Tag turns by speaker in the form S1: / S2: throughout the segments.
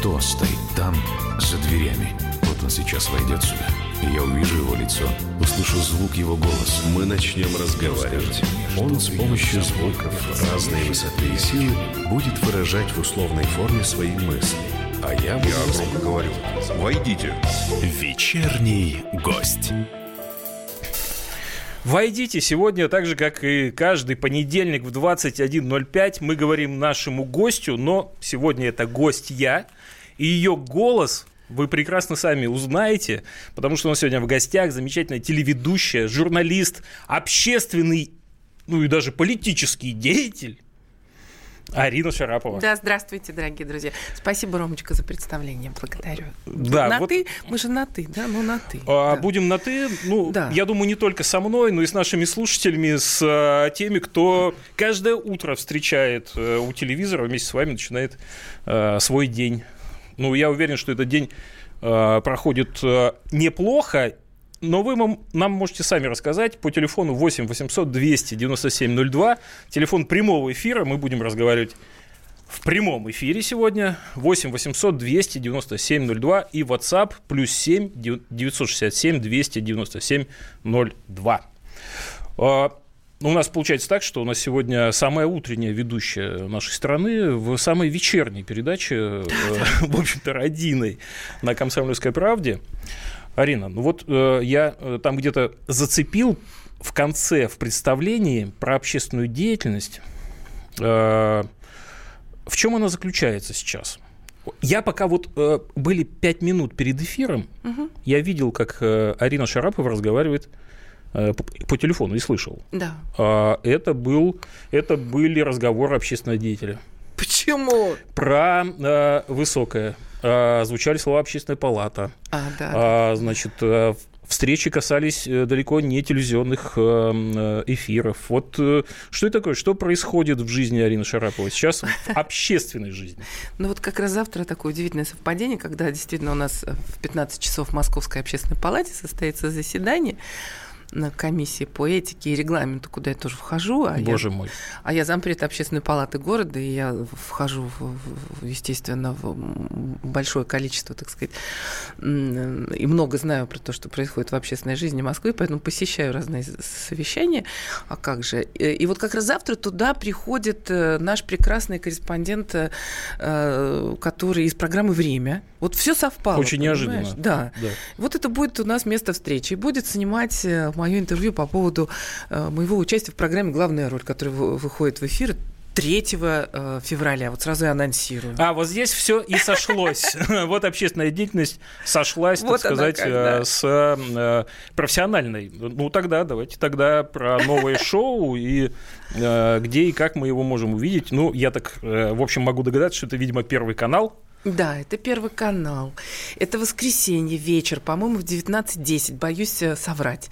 S1: кто стоит там, за дверями. Вот он сейчас войдет сюда, я увижу его лицо, услышу звук его голоса.
S2: Мы начнем разговаривать.
S1: Он с помощью звуков разной высоты и силы будет выражать в условной форме свои мысли. А я.
S2: Я громко говорю. Войдите.
S1: Вечерний гость.
S3: Войдите сегодня, так же, как и каждый понедельник в 21.05, мы говорим нашему гостю, но сегодня это гость я, и ее голос вы прекрасно сами узнаете, потому что у нас сегодня в гостях замечательная телеведущая, журналист, общественный, ну и даже политический деятель Арина Шарапова.
S4: Да, здравствуйте, дорогие друзья. Спасибо, Ромочка, за представление. Благодарю.
S3: Да,
S4: на
S3: вот-
S4: ты? Мы же на ты, да? Ну, на ты.
S3: А,
S4: да.
S3: Будем на ты. Ну,
S4: Да.
S3: я думаю, не только со мной, но и с нашими слушателями, с а, теми, кто каждое утро встречает э, у телевизора, вместе с вами начинает э, свой день. Ну, я уверен, что этот день э, проходит неплохо. Но вы нам можете сами рассказать по телефону 8 800 297 02, телефон прямого эфира, мы будем разговаривать в прямом эфире сегодня 8 800 297 02 и WhatsApp плюс 7 967 297 02. А, У нас получается так, что у нас сегодня самая утренняя ведущая нашей страны в самой вечерней передаче, э, в общем-то, родиной на «Комсомольской правде». Арина, ну вот э, я э, там где-то зацепил в конце, в представлении про общественную деятельность. Э, в чем она заключается сейчас? Я пока вот э, были пять минут перед эфиром, я видел, как э, Арина Шарапова разговаривает э, по, по телефону и слышал.
S4: Да.
S3: А, это, был, это были разговоры общественного деятеля.
S4: Почему?
S3: Про э, высокое. А, звучали слова общественная палата.
S4: А, да.
S3: А, значит, э, встречи касались э, далеко не телевизионных э, эфиров. Вот что это такое? Что происходит в жизни Арины Шараповой сейчас в общественной жизни?
S4: Ну вот как раз завтра такое удивительное совпадение, когда действительно у нас в 15 часов в Московской общественной палате состоится заседание на комиссии по этике и регламенту, куда я тоже вхожу. А я-
S3: Боже мой.
S4: А я зампред общественной палаты города, и я вхожу, в, в- естественно, в большое количество, так сказать, и много знаю про то, что происходит в общественной жизни Москвы, поэтому посещаю разные совещания. А как же? И и вот как раз завтра туда приходит э, наш прекрасный корреспондент, э, э, который из программы «Время». Вот все совпало.
S3: Очень
S4: понимаешь?
S3: неожиданно.
S4: Да.
S3: Да.
S4: Вот это будет у нас место встречи. И будет снимать мое интервью по поводу э, моего участия в программе «Главная роль», которая вы- выходит в эфир 3 э, февраля. Вот сразу и анонсирую.
S3: А вот здесь все и сошлось. Вот общественная деятельность сошлась, так сказать, э, с профессиональной. Ну тогда давайте тогда про новое шоу и где и как мы его можем увидеть. Ну я так, в общем, могу догадаться, что это, видимо, Первый канал.
S4: Да, это Первый канал. Это воскресенье вечер, по-моему, в 19.10. Боюсь э, соврать.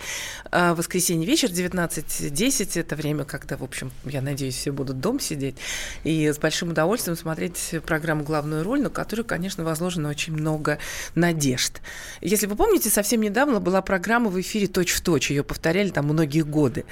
S4: А, Воскресенье вечер, 19.10. Это время, когда, в общем, я надеюсь, все будут дома сидеть. И с большим удовольствием смотреть программу «Главную роль», на которую, конечно, возложено очень много надежд. Если вы помните, совсем недавно была программа в эфире «Точь в точь». Ее повторяли там многие годы.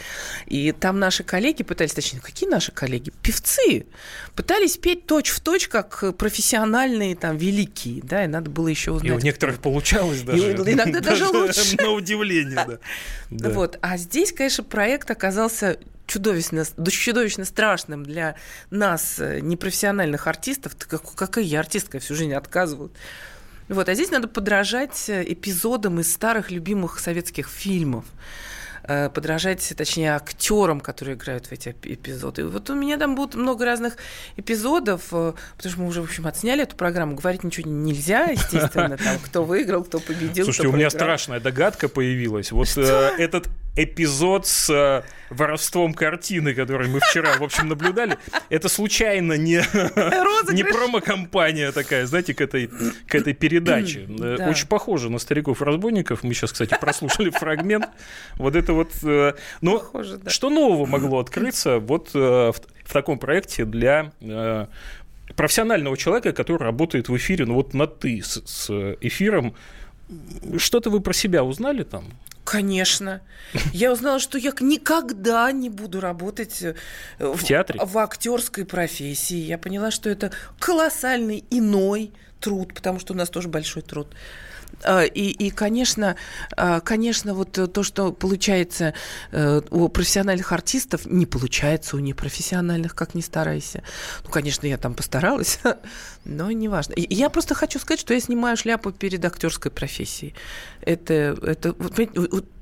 S4: И там наши коллеги пытались, точнее, какие наши коллеги? Певцы пытались петь точь в точь, как профессиональные там великие, да, и надо было еще
S3: И
S4: узнать.
S3: у некоторых получалось
S4: И
S3: даже.
S4: иногда даже лучше.
S3: На удивление, да.
S4: Вот. А здесь, конечно, проект оказался чудовищно, чудовищно страшным для нас, э, непрофессиональных артистов, как, как и я, артистка, всю жизнь отказывают. Вот. А здесь надо подражать э, эпизодам из старых любимых советских фильмов подражать, точнее, актерам, которые играют в эти эп- эпизоды. И вот у меня там будет много разных эпизодов, э, потому что мы уже, в общем, отсняли эту программу. Говорить ничего нельзя, естественно, там, кто выиграл, кто победил,
S3: Слушайте,
S4: кто
S3: у меня страшная догадка появилась. Вот э, этот эпизод с э, воровством картины, который мы вчера, в общем, наблюдали, это случайно не, не промо-компания такая, знаете, к этой, к этой передаче. Э,
S4: Да.
S3: Очень похоже на стариков-разбойников. Мы сейчас, кстати, прослушали фрагмент. Вот это вот... э, Но
S4: Похоже, да.
S3: что нового могло открыться вот э, в, в таком проекте для э, профессионального человека, который работает в эфире, ну вот на «ты» с, с эфиром? Что-то вы про себя узнали там?
S4: Конечно. Я узнала, что я никогда не буду работать э,
S3: в, в театре,
S4: в актерской профессии. Я поняла, что это колоссальный иной труд, потому что у нас тоже большой труд. А, и, и, конечно, а, конечно, вот то, что получается э, у профессиональных артистов, не получается у непрофессиональных, как ни старайся. Ну, конечно, я там постаралась, но не важно. Я просто хочу сказать, что я снимаю шляпу перед актерской профессией. Это, это вот,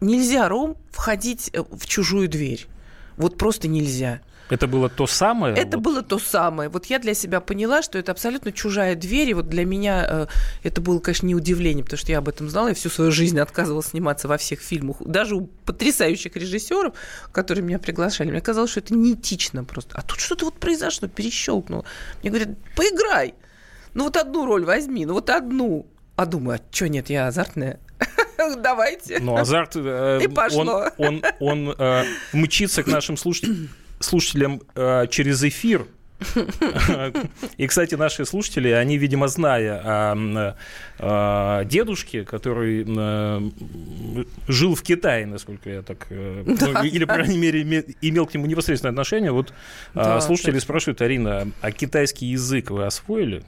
S4: нельзя, Ром, входить в чужую дверь. Вот просто нельзя.
S3: Это было то самое?
S4: Это вот. было то самое. Вот я для себя поняла, что это абсолютно чужая дверь. И вот для меня э, это было, конечно, не удивление, потому что я об этом знала. Я всю свою жизнь отказывалась сниматься во всех фильмах. Даже у потрясающих режиссеров, которые меня приглашали, мне казалось, что это неэтично просто. А тут что-то вот произошло, перещелкнуло. Мне говорят, поиграй. Ну вот одну роль возьми, ну вот одну. А думаю, а что нет, я азартная. Давайте.
S3: Ну, азарт, э,
S4: и пошло.
S3: он, он, он э, мчится к нашим слушателям слушателям э, через эфир. И, кстати, наши слушатели, они, видимо, зная о, о дедушке, который э, жил в Китае, насколько я так... Э, да, ну, или, по крайней мере, имел к нему непосредственное отношение. Вот да, слушатели точно. спрашивают, Арина, а китайский язык вы освоили?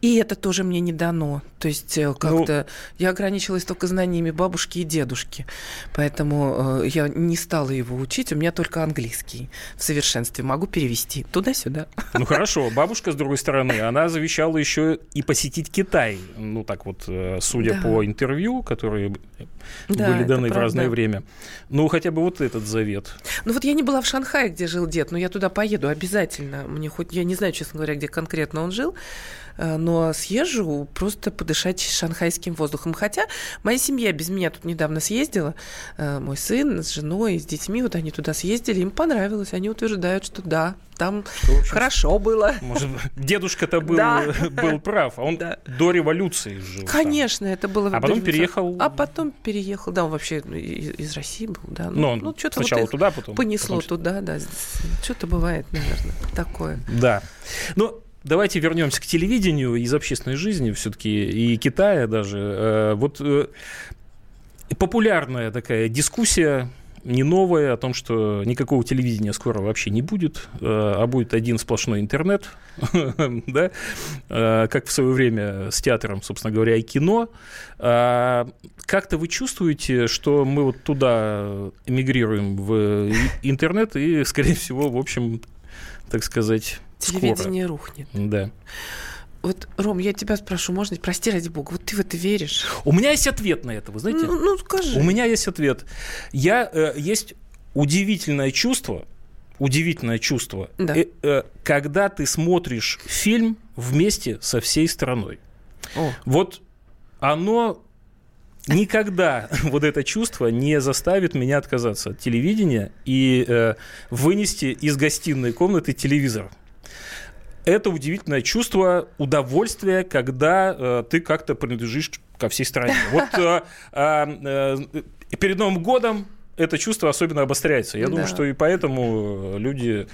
S4: И это тоже мне не дано. То есть э, как-то ну, я ограничилась только знаниями бабушки и дедушки. Поэтому э, я не стала его учить. У меня только английский в совершенстве. Могу перевести туда-сюда.
S3: Ну хорошо. Бабушка, с другой стороны, она завещала еще и посетить Китай. Ну так вот, э, судя да. по интервью, которые да, были даны в разное время. Ну хотя бы вот этот завет.
S4: Ну вот я не была в Шанхае, где жил дед, но я туда поеду обязательно. Мне хоть, я не знаю, честно говоря, где конкретно он жил. Э, но съезжу просто подышать шанхайским воздухом. Хотя моя семья без меня тут недавно съездила, э, мой сын с женой, с детьми, вот они туда съездили, им понравилось, они утверждают, что да, там что, хорошо было.
S3: Может, дедушка-то был, да. был прав, а он да. до революции жил.
S4: Конечно, там. это было.
S3: А потом переехал.
S4: А потом переехал, да, он вообще из, из России был, да.
S3: Ну, ну что-то сначала вот туда, потом
S4: понесло
S3: потом...
S4: туда, да. Что-то бывает, наверное, такое.
S3: Да. Ну, давайте вернемся к телевидению из общественной жизни все-таки и Китая даже. Э, вот э, популярная такая дискуссия не новая о том, что никакого телевидения скоро вообще не будет, э, а будет один сплошной интернет, да, как в свое время с театром, собственно говоря, и кино. А как-то вы чувствуете, что мы вот туда эмигрируем в интернет и, скорее всего, в общем, так сказать,
S4: Телевидение
S3: скоро.
S4: рухнет.
S3: Да.
S4: Вот, Ром, я тебя спрошу, можно, прости ради бога, вот ты в это веришь?
S3: У меня есть ответ на это, вы знаете?
S4: Ну, ну скажи.
S3: У меня есть ответ. Я, э, есть удивительное чувство, удивительное чувство,
S4: да. э,
S3: э, когда ты смотришь фильм вместе со всей страной.
S4: О.
S3: Вот оно никогда вот это чувство не заставит меня отказаться от телевидения и э, вынести из гостиной комнаты телевизор это удивительное чувство удовольствия, когда э, ты как-то принадлежишь ко всей стране. Вот э, э, э, перед Новым годом это чувство особенно обостряется. Я да. думаю, что и поэтому люди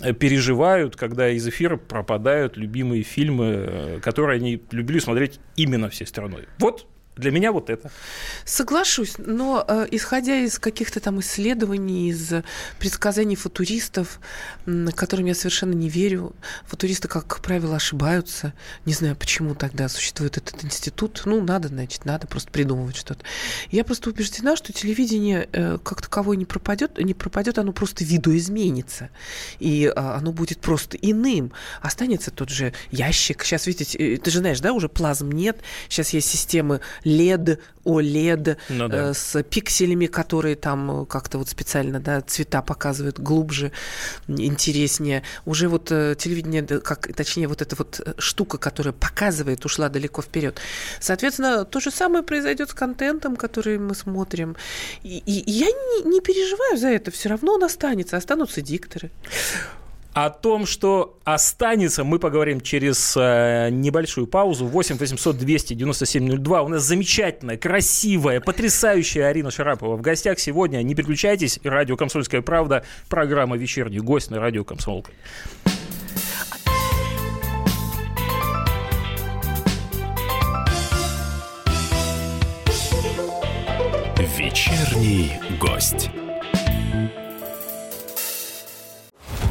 S3: э, переживают, когда из эфира пропадают любимые фильмы, э, которые они любили смотреть именно всей страной. Вот для меня вот это.
S4: Соглашусь, но э, исходя из каких-то там исследований, из предсказаний футуристов, которым я совершенно не верю, футуристы, как правило, ошибаются. Не знаю, почему тогда существует этот институт. Ну, надо, значит, надо просто придумывать что-то. Я просто убеждена, что телевидение э, как таковое не пропадет, не пропадет, оно просто видоизменится. И э, оно будет просто иным. Останется тот же ящик. Сейчас, видите, э, ты же знаешь, да, уже плазм нет. Сейчас есть системы LED, OLED ну, да. э, с пикселями, которые там э, как-то вот специально да, цвета показывают глубже, интереснее. Уже вот э, телевидение, как, точнее вот эта вот штука, которая показывает, ушла далеко вперед. Соответственно, то же самое произойдет с контентом, который мы смотрим. И, и я не, не переживаю за это, все равно он останется, останутся дикторы.
S3: О том, что останется, мы поговорим через э, небольшую паузу. 8 800 297 02. У нас замечательная, красивая, потрясающая Арина Шарапова в гостях сегодня. Не переключайтесь. Радио «Комсомольская правда». Программа «Вечерний гость» на радио «Комсомолка».
S1: Вечерний гость.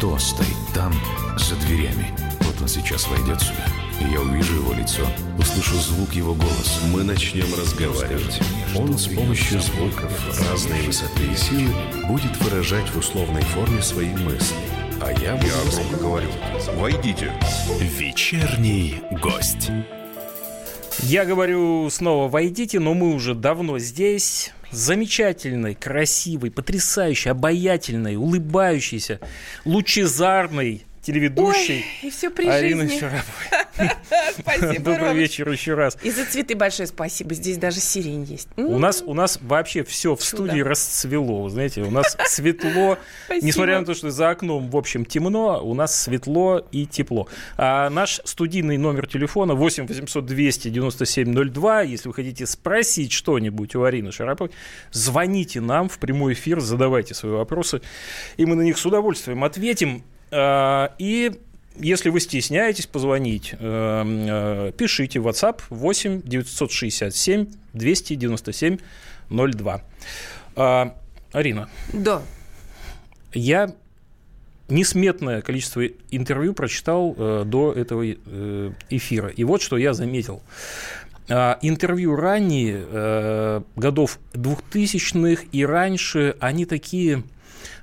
S1: Кто стоит там, за дверями? Вот он сейчас войдет сюда, и я увижу его лицо, услышу звук его голоса.
S2: Мы начнем разговаривать.
S1: Он с помощью звуков разной высоты и силы будет выражать в условной форме свои мысли. А я
S2: Я громко говорю. Войдите.
S1: Вечерний гость.
S3: Я говорю снова, войдите, но мы уже давно здесь. Замечательный, красивый, потрясающий, обаятельный, улыбающийся, лучезарный телеведущий
S4: Ой, и все при жизни.
S3: Шарапова.
S4: Спасибо,
S3: Добрый
S4: Рома.
S3: вечер еще раз.
S4: И за цветы большое спасибо. Здесь даже сирень есть.
S3: У нас, у нас вообще все в студии расцвело. Знаете, у нас светло. Несмотря на то, что за окном, в общем, темно, у нас светло и тепло. А наш студийный номер телефона 8 800 297 02. Если вы хотите спросить что-нибудь у Арины Шараповой, звоните нам в прямой эфир, задавайте свои вопросы, и мы на них с удовольствием ответим. А, И если вы стесняетесь позвонить, э, э, пишите в WhatsApp 8 967 297 02. А, Арина,
S4: Да.
S3: я несметное количество интервью прочитал э, до этого э, эфира. И вот что я заметил. Интервью ранние, э, годов 2000-х и раньше, они такие,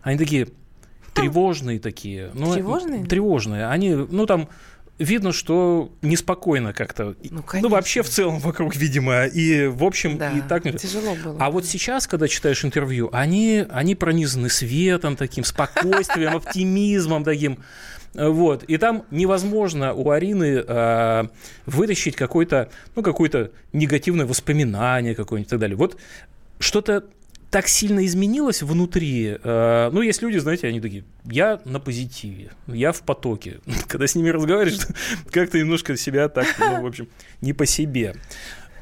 S3: они такие тревожные такие. Ну,
S4: Тревожные?
S3: Тревожные. Они, ну, там видно, что неспокойно как-то.
S4: Ну,
S3: Ну, вообще в целом вокруг, видимо. И, в общем,
S4: Да,
S3: и так...
S4: тяжело было.
S3: А вот сейчас, когда читаешь интервью, они, они пронизаны светом таким, спокойствием, оптимизмом таким. Вот. И там невозможно у Арины э, вытащить какое-то, ну, какое-то негативное воспоминание какое-нибудь и так далее. Вот что-то так сильно изменилось внутри. э, ну, есть люди, знаете, они такие, я на позитиве, я в потоке. Когда с ними разговариваешь, как-то немножко себя так, ну, в общем, не по себе.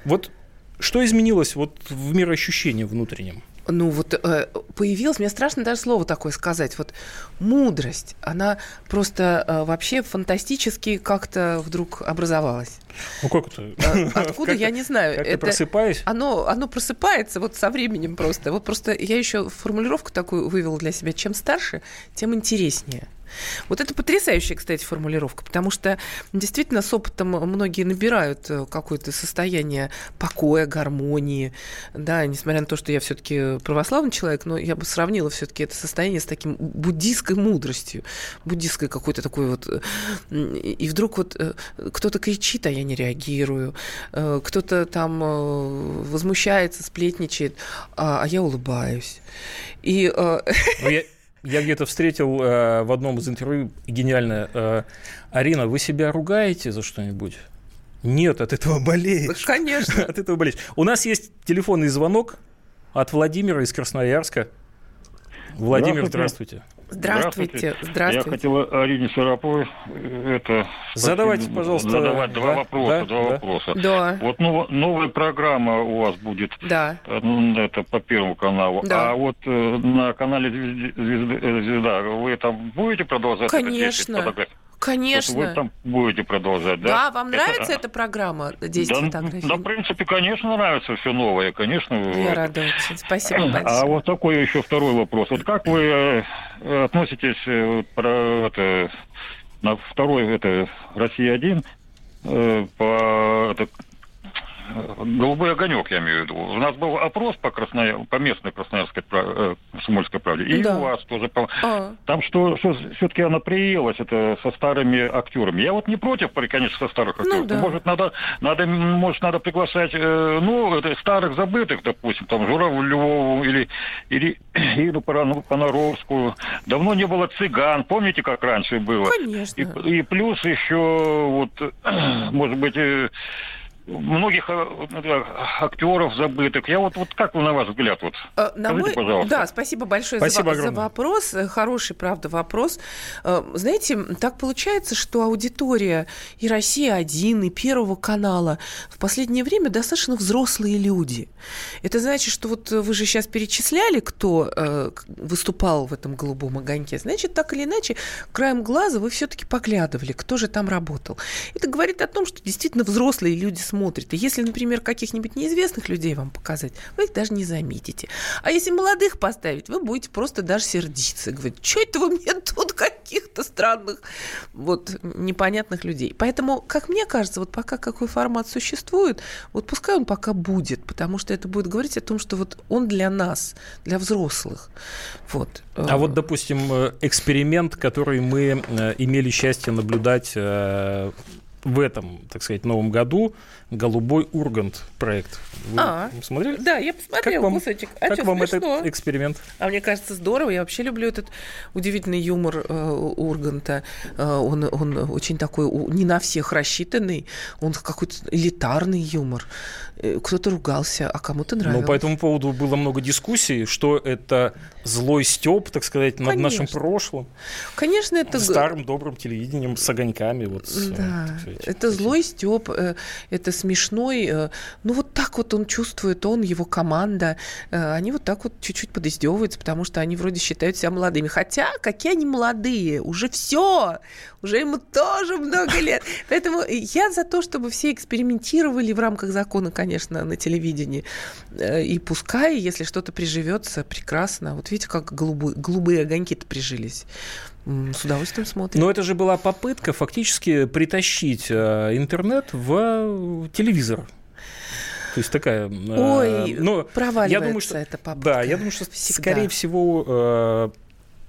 S3: Вот что изменилось вот в мироощущении внутреннем?
S4: Ну вот э, появилось, мне страшно даже слово такое сказать, вот мудрость, она просто э, вообще фантастически как-то вдруг образовалась.
S3: Ну как это?
S4: Э, Откуда, я не знаю.
S3: Как-то
S4: Это-
S3: просыпаясь?
S4: Оно, оно просыпается вот со временем просто. Вот просто я еще формулировку такую вывела для себя. Чем старше, тем интереснее. Вот это потрясающая, кстати, формулировка, потому что действительно с опытом многие набирают э, какое-то состояние покоя, гармонии, да, несмотря на то, что я все-таки православный человек, но я бы сравнила все-таки это состояние с таким буддийской мудростью, буддийской какой-то такой вот, э, и вдруг вот э, кто-то кричит, а я не реагирую, кто-то там возмущается, сплетничает, а а я улыбаюсь. И
S3: Ну, я, я где-то встретил э, в одном из интервью гениальное. э, Арина, вы себя ругаете за что-нибудь? Нет, от этого болеешь.
S4: конечно.
S3: От этого болеешь. У нас есть телефонный звонок от Владимира из Красноярска. Владимир, здравствуйте.
S4: Здравствуйте,
S5: Я
S4: здравствуйте.
S5: хотел Арине Шараповой э, это...
S3: Задавайте,
S5: спросить,
S3: пожалуйста,
S5: Задавать два
S3: да,
S5: вопроса,
S3: да,
S5: два
S3: да.
S5: вопроса.
S4: Да,
S5: Вот нов- новая программа у вас будет,
S4: да.
S5: э, ну, это по Первому каналу.
S4: Да.
S5: А вот э, на канале «Звезды- Звезды- э, «Звезда» вы там будете продолжать? это
S4: Конечно.
S5: 10 фотографий? Вот
S4: Конечно.
S5: Вы там будете продолжать, да?
S4: Да, вам
S5: Это-
S4: нравится эта программа 10
S5: да,
S4: фотографий?
S5: да, в принципе, конечно, нравится все новое, конечно.
S4: Я рада очень. Спасибо
S5: А
S4: большое.
S5: вот такой еще второй вопрос. Вот как вы э, относитесь э, вот про это, на второй это Россия-1 э, по это, Голубой огонек, я имею в виду. У нас был опрос по, Красноя... по местной красноярской прав- э, комсомольской правде. И
S4: Да.
S5: у вас тоже. по-
S4: А,
S5: Там что, что все-таки она приелась это со старыми актерами. Я вот не против, конечно, со старых
S4: Ну
S5: актеров.
S4: да.
S5: Может, надо, надо, может, надо приглашать, э, ну, это старых забытых, допустим, там, Журавлеву или, или Пора- Понаровскую. Давно не было цыган. Помните, как раньше было?
S4: Конечно.
S5: И, и плюс еще, вот, может быть, э, многих э, актеров забытых. Я вот, вот как на ваш взгляд? Вот,
S4: э, на
S5: скажите,
S4: мой...
S5: пожалуйста.
S4: Да, спасибо большое
S3: спасибо
S4: за, за вопрос. Э, хороший, правда, вопрос. Знаете, так получается, что аудитория и «Россия-1», и Первого канала в последнее время достаточно взрослые люди. Это значит, что вот вы же сейчас перечисляли, кто э, выступал в этом «Голубом огоньке». Значит, так или иначе, краем глаза вы все-таки поглядывали, кто же там работал. Это говорит о том, что действительно взрослые люди смотрят. И если, например, каких-нибудь неизвестных людей вам показать, вы их даже не заметите. А если молодых поставить, вы будете просто даже сердиться. Говорить, что это вы мне тут каких-то странных, вот, непонятных людей. Поэтому, как мне кажется, вот пока какой формат существует, вот пускай он пока будет, потому что это будет говорить о том, что вот он для нас, для взрослых. Вот.
S3: А вот, допустим, э, эксперимент, который мы э, имели счастье наблюдать э, в этом, так сказать, новом году «Голубой Ургант» проект. Вы
S4: а,
S3: смотрели?
S4: Да, я посмотрела
S3: как вам,
S4: кусочек. А
S3: как
S4: что,
S3: вам
S4: смешно?
S3: этот эксперимент?
S4: А мне кажется, здорово. Я вообще люблю этот удивительный юмор э, Урганта. Э, он, он очень такой, не на всех рассчитанный. Он какой-то элитарный юмор. Э, кто-то ругался, а кому-то нравилось.
S3: Ну, по этому поводу было много дискуссий, что это злой стёб, так сказать, над
S4: Конечно.
S3: нашим прошлым.
S4: Конечно, это...
S3: Старым добрым телевидением с огоньками. Вот,
S4: да,
S3: сказать,
S4: это злой Степ, э, это смешной. э, Ну, вот так вот он чувствует, он, его команда. э, Они вот так вот чуть-чуть подиздевываются, потому что они вроде считают себя молодыми. Хотя, какие они молодые, уже все, уже ему тоже много лет. Поэтому я за то, чтобы все экспериментировали в рамках закона, конечно, на телевидении. Э, И пускай, если что-то приживется, прекрасно. Вот видите, как голубые, голубые огоньки-то прижились. С удовольствием смотрим.
S3: Но это же была попытка фактически притащить э, интернет в телевизор. То есть такая... э,
S4: Ой,
S3: но
S4: проваливается
S3: я думаю, что,
S4: эта попытка.
S3: Да, я думаю, что,
S4: Всегда.
S3: скорее всего, э,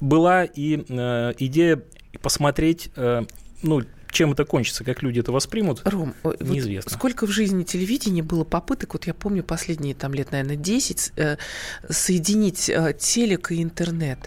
S3: была и э, идея посмотреть, э, ну, чем это кончится, как люди это воспримут.
S4: Ром, вот
S3: Неизвестно.
S4: сколько в жизни телевидения было попыток, вот я помню последние там лет, наверное, 10, э, соединить э, телек и интернет.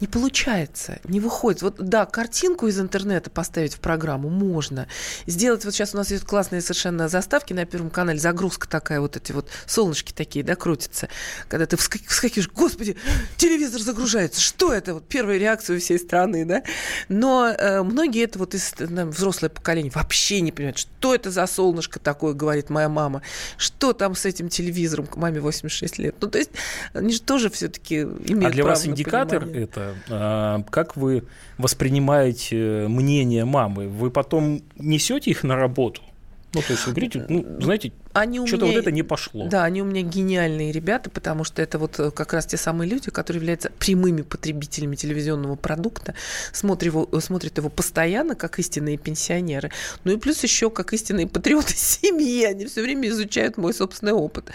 S4: Не получается, не выходит. Вот да, картинку из интернета поставить в программу можно. Сделать, вот сейчас у нас есть классные совершенно заставки на Первом канале, загрузка такая, вот эти вот солнышки такие, да, крутятся. Когда ты вска- вскакиваешь, господи, телевизор загружается, что это? Вот первая реакция у всей страны, да? Но э, многие это вот из ну, взрослое поколение вообще не понимают, что это за солнышко такое, говорит моя мама. Что там с этим телевизором, к маме 86 лет. Ну, то есть они же тоже все-таки имеют
S3: А для
S4: право
S3: вас индикатор
S4: понимание.
S3: это, а, как вы воспринимаете мнение мамы? Вы потом несете их на работу? Ну, то есть вы говорите, ну, знаете,
S4: Они у
S3: что-то
S4: меня-
S3: вот это не пошло.
S4: Да, они у меня гениальные ребята, потому что это вот э, как раз те самые люди, которые являются прямыми потребителями телевизионного продукта, смотрят его, э, смотрят его постоянно, как истинные пенсионеры. Ну и плюс еще как истинные патриоты семьи. Они все время изучают мой собственный опыт.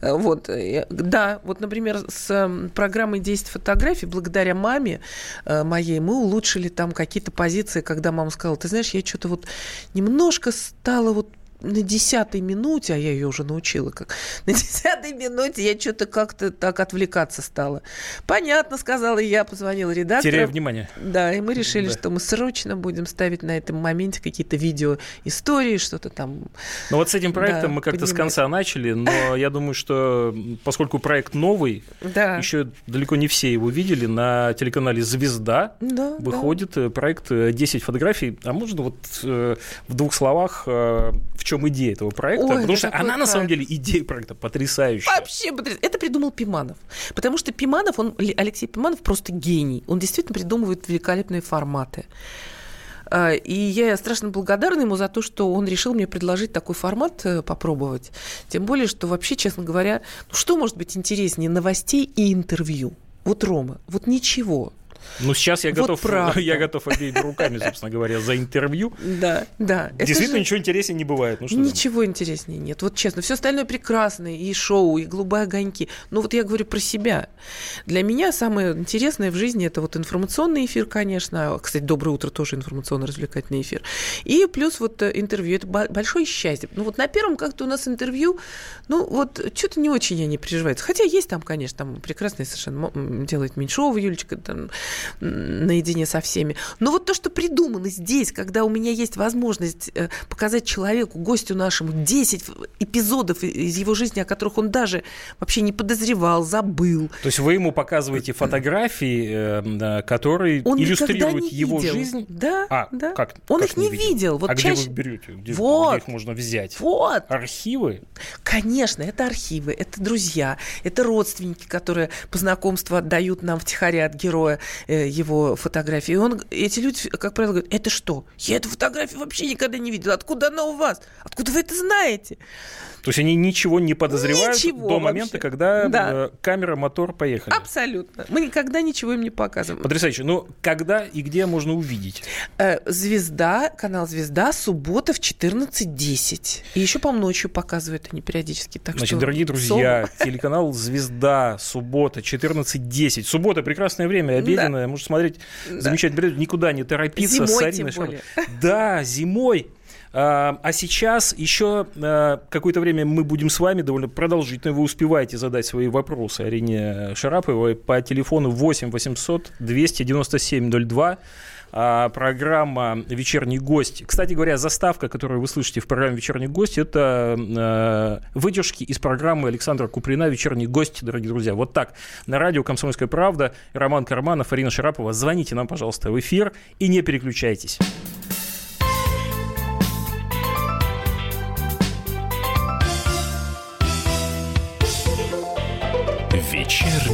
S4: Э, Вот. Да, вот, например, с программой 10 фотографий, благодаря маме моей, мы улучшили там какие-то позиции, когда мама сказала, ты знаешь, я что-то вот немножко стала вот на десятой минуте, а я ее уже научила, как на десятой минуте я что-то как-то так отвлекаться стала. Понятно, сказала я, позвонила редактору.
S3: Теряя внимание.
S4: Да, и мы решили,
S3: Да.
S4: что мы срочно будем ставить на этом моменте какие-то видео истории, что-то там.
S3: Но вот с этим проектом
S4: Да,
S3: мы как-то с конца начали, но я думаю, что поскольку проект новый,
S4: Да.
S3: еще далеко не все его видели, на телеканале «Звезда»
S4: Да,
S3: выходит э, проект э, «10 фотографий». А можно вот э, в двух словах, э, в чем идея этого проекта?
S4: Ой,
S3: Потому что она, на самом деле, идея проекта потрясающая.
S4: Вообще потрясающе. Это придумал Пиманов. Потому что Пиманов, он, Алексей Пиманов просто гений. Он действительно придумывает великолепные форматы. А, И я страшно благодарна ему за то, что он решил мне предложить такой формат э, попробовать. Тем более, что вообще, честно говоря, ну что может быть интереснее новостей и интервью? Вот, Рома, вот ничего.
S3: Ну, сейчас я
S4: Вот
S3: готов,
S4: правда.
S3: я готов обеими руками, собственно говоря, за интервью.
S4: Да, да.
S3: Действительно,
S4: же-
S3: ничего интереснее не бывает. Ну, что там.
S4: Ничего интереснее нет. Вот честно, все остальное прекрасно. И шоу, и голубые огоньки. Но вот я говорю про себя. Для меня самое интересное в жизни это вот информационный эфир, конечно. Кстати, доброе утро тоже информационно-развлекательный эфир. И плюс вот э, интервью. Это большое счастье. Ну вот на первом как-то у нас интервью, ну вот что-то не очень они переживают. Хотя есть там, конечно, там прекрасные совершенно делает Меньшова Юлечка, там наедине со всеми. Но вот то, что придумано здесь, когда у меня есть возможность э, показать человеку, гостю нашему, 10 эпизодов из его жизни, о которых он даже вообще не подозревал, забыл.
S3: То есть вы ему показываете фотографии, э, которые он иллюстрируют его
S4: видел.
S3: жизнь?
S4: Да,
S3: а,
S4: да.
S3: Как,
S4: он
S3: как
S4: их не видел. видел.
S3: Вот а чаще... где вы берете? Где,
S4: вот.
S3: где их можно взять?
S4: Вот.
S3: Архивы?
S4: Конечно, это архивы, это друзья, это родственники, которые по знакомству отдают нам втихаря от героя э, его фотографии. И он, эти люди, как правило, говорят, это что? Я эту фотографию вообще никогда не видел. Откуда она у вас? Откуда вы это знаете?
S3: То есть они ничего не подозревают ничего до момента, вообще. когда да. Э, камера, мотор поехали.
S4: Абсолютно. Мы никогда ничего им не показываем.
S3: Потрясающе. Ну, когда и где можно увидеть?
S4: Э, Звезда, канал Звезда, суббота в 14.10. И еще, по ночью показывают они периодически. Так
S3: Значит,
S4: что...
S3: дорогие друзья, телеканал Звезда, суббота, 14.10. Суббота прекрасное время, обеденное. Да. Можно смотреть да. замечательно. Никуда не торопиться.
S4: Зимой, тем более.
S3: Да, зимой. А, а сейчас еще а, какое-то время мы будем с вами довольно продолжительно. Вы успеваете задать свои вопросы Арине Шараповой по телефону 8 800 297 02 программа «Вечерний гость». Кстати говоря, заставка, которую вы слышите в программе «Вечерний гость», это э, выдержки из программы Александра Куприна «Вечерний гость», дорогие друзья. Вот так. На радио «Комсомольская правда» Роман Карманов, Арина Шарапова. Звоните нам, пожалуйста, в эфир и не переключайтесь.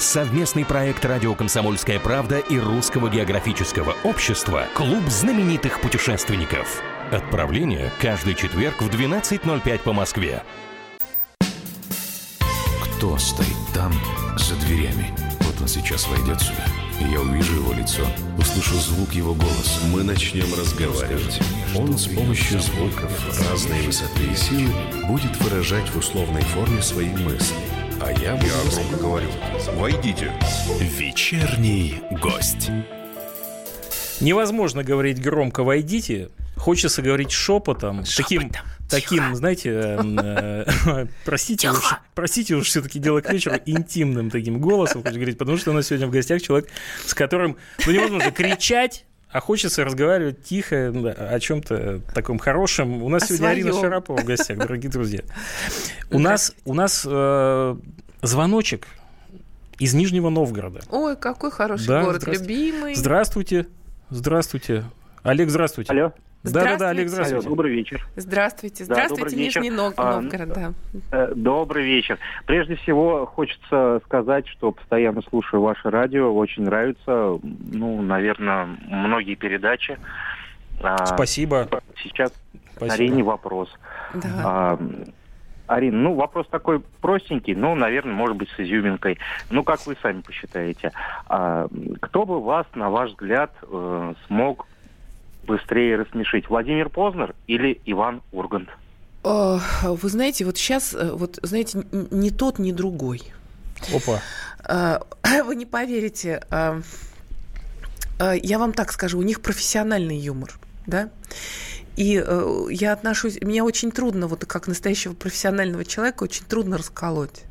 S1: Совместный проект «Радио Комсомольская правда» и Русского географического общества «Клуб знаменитых путешественников». Отправление каждый четверг в 12.05 по Москве.
S2: Кто стоит там, за дверями? Вот он сейчас войдет сюда. И я увижу его лицо, услышу звук его голоса. Мы начнем разговаривать. Он с помощью звуков разной высоты и силы будет выражать в условной форме свои мысли – а я, громко говорю. Войдите.
S1: Вечерний гость.
S3: Невозможно говорить громко «войдите», хочется говорить шепотом, шепотом таким, таким, знаете, э, э, простите, уж, простите уж все-таки дело к вечеру, интимным таким голосом, хочу говорить, потому что у нас сегодня в гостях человек, с которым ну, невозможно кричать, а хочется разговаривать тихо о чем-то таком хорошем. У нас
S4: о
S3: сегодня
S4: своем.
S3: Арина Шарапова в гостях, дорогие друзья. У нас, у нас э, звоночек из Нижнего Новгорода.
S4: Ой, какой хороший да, город,
S3: здравствуйте.
S4: любимый.
S3: Здравствуйте, здравствуйте. Олег, здравствуйте.
S6: Алло.
S3: Да-да-да, Олег, здравствуйте.
S6: Алло, добрый вечер.
S4: Здравствуйте.
S6: Да,
S4: Здравствуйте,
S6: вечер.
S4: Нижний Нов-
S6: А,
S4: Новгород, да.
S6: Э, Добрый вечер. Прежде всего, хочется сказать, что постоянно слушаю ваше радио, очень нравится, ну, наверное, многие передачи. А,
S3: Спасибо.
S6: Сейчас
S3: Спасибо.
S6: Арине вопрос.
S4: Да.
S6: А, Арина, ну, вопрос такой простенький, но, наверное, может быть, с изюминкой. Ну, как вы сами посчитаете, а, кто бы вас, на ваш взгляд, э, смог быстрее рассмешить? Владимир Познер или Иван Ургант?
S4: Вы знаете, вот сейчас, э, вот, знаете, ни тот, ни другой.
S3: Опа.
S4: А, Вы не поверите, а, а, я вам так скажу, у них профессиональный юмор, да? И э, я отношусь, мне очень трудно, вот как настоящего профессионального человека, очень трудно расколоть.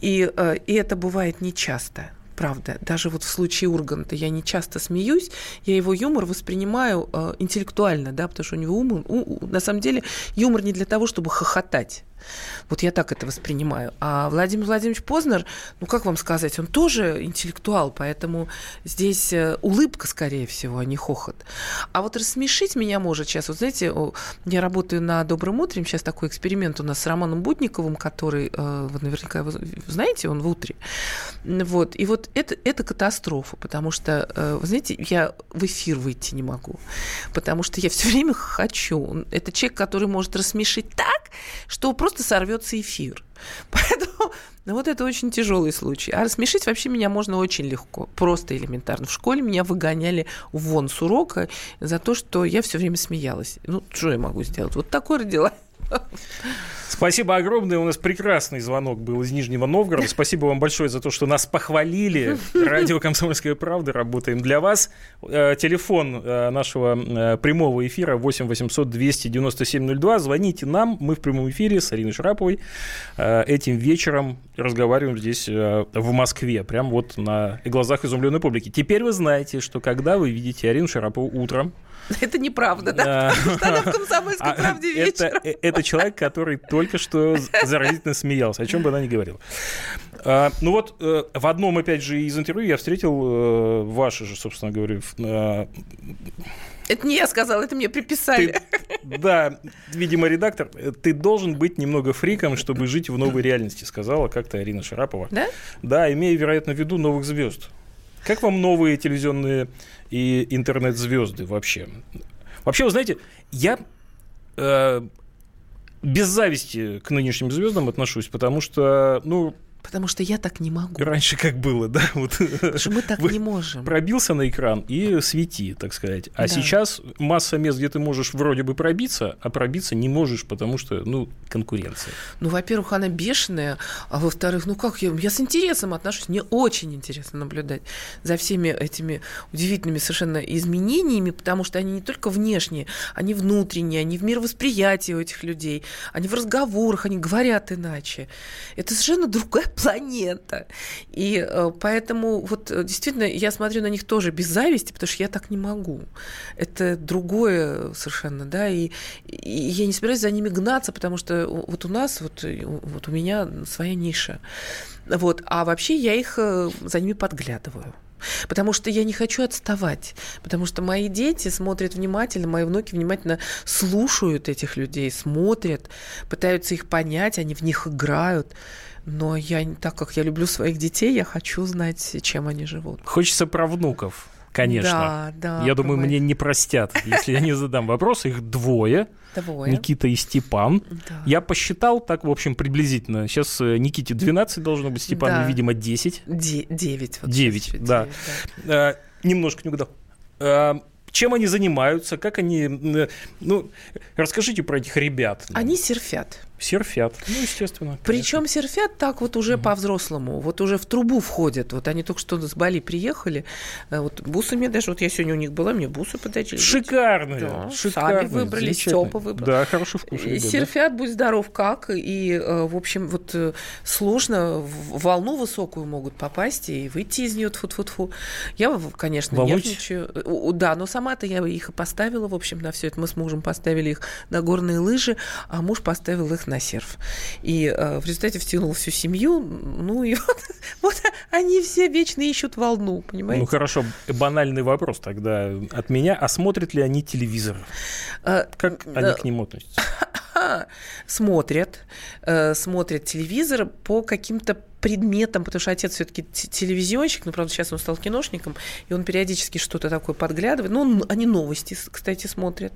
S4: И, э, и это бывает нечасто. Правда, даже вот в случае Урганта я не часто смеюсь, я его юмор воспринимаю э, интеллектуально, да, потому что у него ум, у- у- на самом деле юмор не для того, чтобы хохотать. Вот я так это воспринимаю. А Владимир Владимирович Познер, ну как вам сказать, он тоже интеллектуал, поэтому здесь э, улыбка, скорее всего, а не хохот. А вот рассмешить меня может сейчас, вот знаете, я работаю на «Добром утре», сейчас такой эксперимент у нас с Романом Будниковым, который, э, вы наверняка его знаете, он в утре. Вот, и вот это, это катастрофа, потому что, э, вы знаете, я в эфир выйти не могу, потому что я все время хочу. Это человек, который может рассмешить так, что просто сорвется эфир. Поэтому Ну, вот это очень тяжелый случай. А рассмешить вообще меня можно очень легко, просто элементарно. В школе меня выгоняли вон с урока за то, что я все время смеялась. Ну, что я могу сделать? Вот такой родила.
S3: Спасибо огромное. У нас прекрасный звонок был из Нижнего Новгорода. Спасибо вам большое за то, что нас похвалили. Радио «Комсомольская правда». Работаем для вас. Э, телефон э, нашего э, прямого эфира 8 800 297 02. Звоните нам. Мы в прямом эфире с Ариной Шараповой. Этим вечером разговариваем здесь в Москве. Прям вот на глазах изумленной публики. Теперь вы знаете, что когда вы видите Арину Шарапову утром,
S4: Это неправда, да? Потому что она в комсомольской а, правде вечером.
S3: Э, это человек, который только что заразительно смеялся, о чем бы она ни говорила. А, ну вот э, в одном, опять же, из интервью я встретил э, ваши же, собственно говоря,
S4: это не я сказала, это мне приписали.
S3: Ты, да, видимо, редактор, ты должен быть немного фриком, чтобы жить в новой реальности, сказала как-то Арина Шарапова.
S4: Да?
S3: Да, имея, вероятно, в виду новых звезд. Как вам новые телевизионные и интернет-звезды вообще? Вообще, вы знаете, я э, без зависти к нынешним звездам отношусь, потому что, ну,
S4: Потому что я так не могу.
S3: Раньше как было, да?
S4: Вот. Потому что мы так не можем.
S3: Пробился на экран и свети, так сказать. А да. сейчас масса мест, где ты можешь вроде бы пробиться, а пробиться не можешь, потому что, ну, конкуренция.
S4: Ну, во-первых, она бешеная, а во-вторых, ну как, я, я с интересом отношусь, мне очень интересно наблюдать за всеми этими удивительными совершенно изменениями, потому что они не только внешние, они внутренние, они в мировосприятии у этих людей, они в разговорах, они говорят иначе. Это совершенно другая планета. И э, поэтому вот э, действительно я смотрю на них тоже без зависти, потому что я так не могу. Это другое совершенно, да, и, и я не собираюсь за ними гнаться, потому что вот у нас, вот, вот у меня своя ниша. Вот, а вообще я их э, за ними подглядываю. Потому что я не хочу отставать. Потому что мои дети смотрят внимательно, мои внуки внимательно слушают этих людей, смотрят, пытаются их понять, они в них играют. Но я, так как я люблю своих детей, я хочу знать, чем они живут.
S3: Хочется про внуков, конечно.
S4: Да, да.
S3: Я думаю, мне не простят, если я не задам вопрос. Их двое.
S4: Двое.
S3: Никита и Степан. Да. Я посчитал так, в общем, приблизительно. Сейчас э, Никите 12 должно быть, Степану, да. видимо, 10.
S4: Де- 9.
S3: Вот 9, да. 9, да. А, немножко не угадал. А, чем они занимаются, как они... Ну, расскажите про этих ребят.
S4: Они серфят.
S3: Серфят, ну, естественно.
S4: Причем серфят так вот уже угу. по-взрослому, вот уже в трубу входят. Вот они только что с Бали приехали, э, вот бусами даже, вот я сегодня у них была, мне бусы подарили.
S3: Шикарные, да, шикарные,
S4: сами выбрали, Степа выбрал.
S3: Да, хороший вкус.
S4: Ребят, серфят, да? будь здоров, как, и, э, в общем, вот э, сложно, в волну высокую могут попасть и выйти из нее, тфу тфу тфу Я, конечно, Волнуйтесь? нервничаю. Да, но сама-то я их и поставила, в общем, на все это. Мы с мужем поставили их на горные лыжи, а муж поставил их на серф. И э, в результате втянул всю семью. Ну и вот, вот они все вечно ищут волну, понимаете?
S3: Ну хорошо, банальный вопрос тогда от меня. А смотрят ли они телевизор? А, как они к нему относятся?
S4: Смотрят, э, смотрят телевизор по каким-то предметом, потому что отец все-таки телевизионщик, но, правда, сейчас он стал киношником, и он периодически что-то такое подглядывает. Ну, они новости, кстати, смотрят,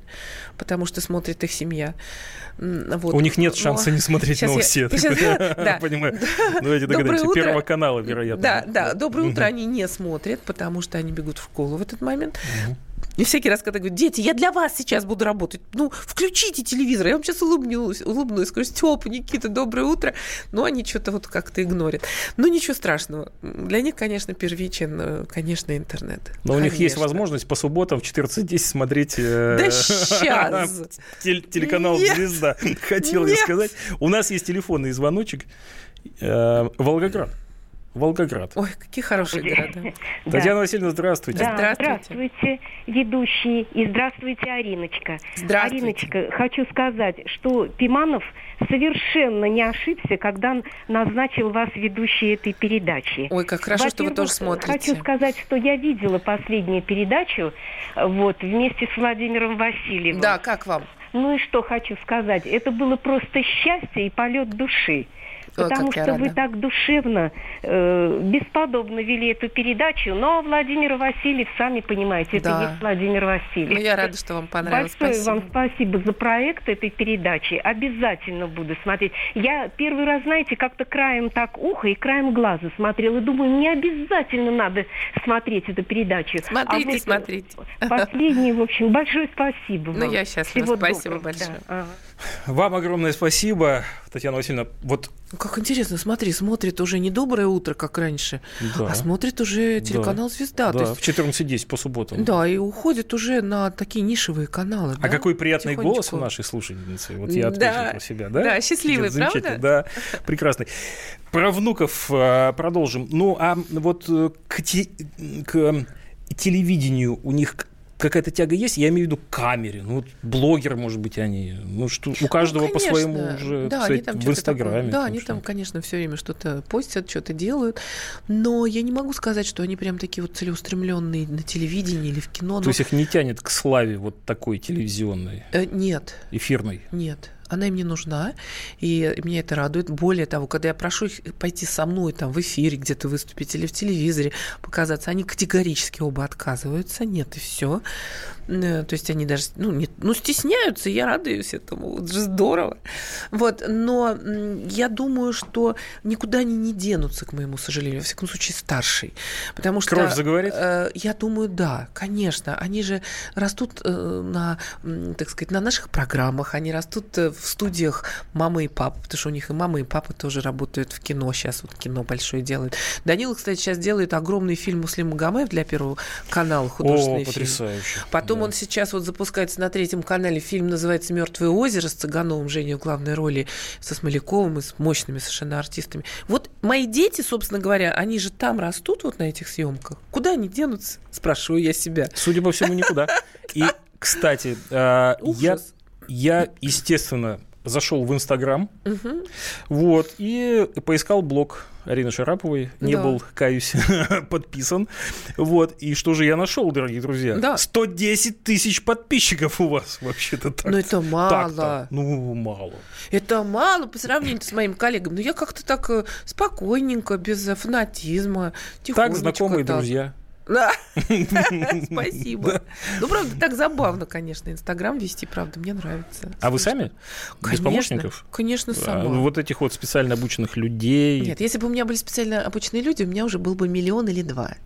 S4: потому что смотрит их семья.
S3: Вот. У них нет шанса но... не смотреть сейчас новости. Я, сейчас, да, понимаю. Давайте догадаемся. Первого канала, вероятно.
S4: Да, да. Доброе утро они не смотрят, потому что они бегут в школу в этот момент. И всякий раз, когда говорю, дети, я для вас сейчас буду работать, ну, включите телевизор. Я вам сейчас улыбнусь, улыбнусь, скажу, Степа, Никита, доброе утро. Но они что-то вот как-то игнорят. Ну, ничего страшного. Для них, конечно, первичен, э, конечно, интернет.
S3: Но конечно. у них есть возможность по субботам в 14.10 смотреть...
S4: Э, да сейчас!
S3: Телеканал «Звезда», хотел я сказать. У нас есть телефонный звоночек. Э, Волгоград. Волгоград.
S4: Ой, какие хорошие города.
S3: Татьяна Васильевна, здравствуйте.
S7: Да, здравствуйте. здравствуйте, ведущие, и здравствуйте, Ариночка.
S4: Здравствуйте.
S7: Ариночка, хочу сказать, что Пиманов совершенно не ошибся, когда назначил вас ведущей этой передачи.
S4: Ой, как хорошо, что вы тоже смотрите.
S7: Хочу сказать, что я видела последнюю передачу вот, вместе с Владимиром Васильевым.
S4: Да, как вам?
S7: Ну и что хочу сказать, это было просто счастье и полет души. Потому что вы так душевно, э, бесподобно вели эту передачу. Но Владимир Васильев, сами понимаете, это да. есть Владимир Васильев.
S4: Ну, я рада, что вам понравилось.
S7: Большое спасибо. вам спасибо за проект этой передачи. Обязательно буду смотреть. Я первый раз, знаете, как-то краем так уха и краем глаза смотрела. И думаю, мне обязательно надо смотреть эту передачу.
S4: Смотрите, а вот смотрите.
S7: Последний, в общем, большое спасибо
S4: ну, вам. Ну, я счастлива. Спасибо доброго. большое. Да.
S3: Вам огромное спасибо, Татьяна Васильевна. Вот
S4: ну, как интересно, смотри, смотрит уже не доброе утро, как раньше, да. а смотрит уже телеканал да. Звезда.
S3: Да, есть... в 14.10 по субботам.
S4: Да, и уходит уже на такие нишевые каналы.
S3: А да? какой приятный голос у нашей слушательницы. Вот я отметил да. про себя, да?
S4: Да, счастливый, правда?
S3: Да, прекрасный. Про внуков а, продолжим. Ну, а вот э, к, те, к телевидению у них какая-то тяга есть, я имею в виду к камере. Ну, вот блогеры, может быть, они. Ну, что у каждого ну, по-своему уже да, сказать, в Инстаграме.
S4: Такое, да, они что... там, конечно, все время что-то постят, что-то делают. Но я не могу сказать, что они прям такие вот целеустремленные на телевидении или в кино.
S3: То но... есть их не тянет к славе вот такой телевизионной?
S4: Э, нет.
S3: Эфирной?
S4: Нет она им не нужна, и меня это радует. Более того, когда я прошу их пойти со мной там в эфире где-то выступить или в телевизоре показаться, они категорически оба отказываются, нет, и все. Э, то есть они даже ну, не, ну, стесняются, я радуюсь этому, это же здорово. Вот, но я думаю, что никуда они не денутся, к моему сожалению, во всяком случае, старший. Потому что...
S3: Кровь заговорит?
S4: Э, я думаю, да, конечно. Они же растут э, на, так сказать, на наших программах, они растут э, в студиях мамы и папы, потому что у них и мама, и папа тоже работают в кино, сейчас вот кино большое делают. Данила, кстати, сейчас делает огромный фильм «Муслим Магомаев» для Первого канала, художественный
S3: О,
S4: фильм.
S3: потрясающе.
S4: Потом да. он сейчас вот запускается на третьем канале, фильм называется «Мертвое озеро» с Цыгановым, Женей в главной роли, со Смоляковым и с мощными совершенно артистами. Вот мои дети, собственно говоря, они же там растут вот на этих съемках. Куда они денутся? Спрашиваю я себя.
S3: Судя по всему, никуда. И, кстати, э, я я, естественно, зашел в Инстаграм, угу. вот, и поискал блог Арины Шараповой, не да. был, каюсь, подписан, вот, и что же я нашел, дорогие друзья? Да. 110 тысяч подписчиков у вас вообще-то так.
S4: Ну, это мало. Так-то.
S3: Ну, мало.
S4: Это мало по сравнению с моим коллегами. Ну, я как-то так э, спокойненько, без фанатизма,
S3: Так, знакомые так. друзья.
S4: Да. Спасибо. Ну, правда, так забавно, конечно, Инстаграм вести, правда, мне нравится.
S3: А вы сами? Без помощников?
S4: Конечно, сама.
S3: Вот этих вот специально обученных людей?
S4: Нет, если бы у меня были специально обученные люди, у меня уже был бы миллион или два.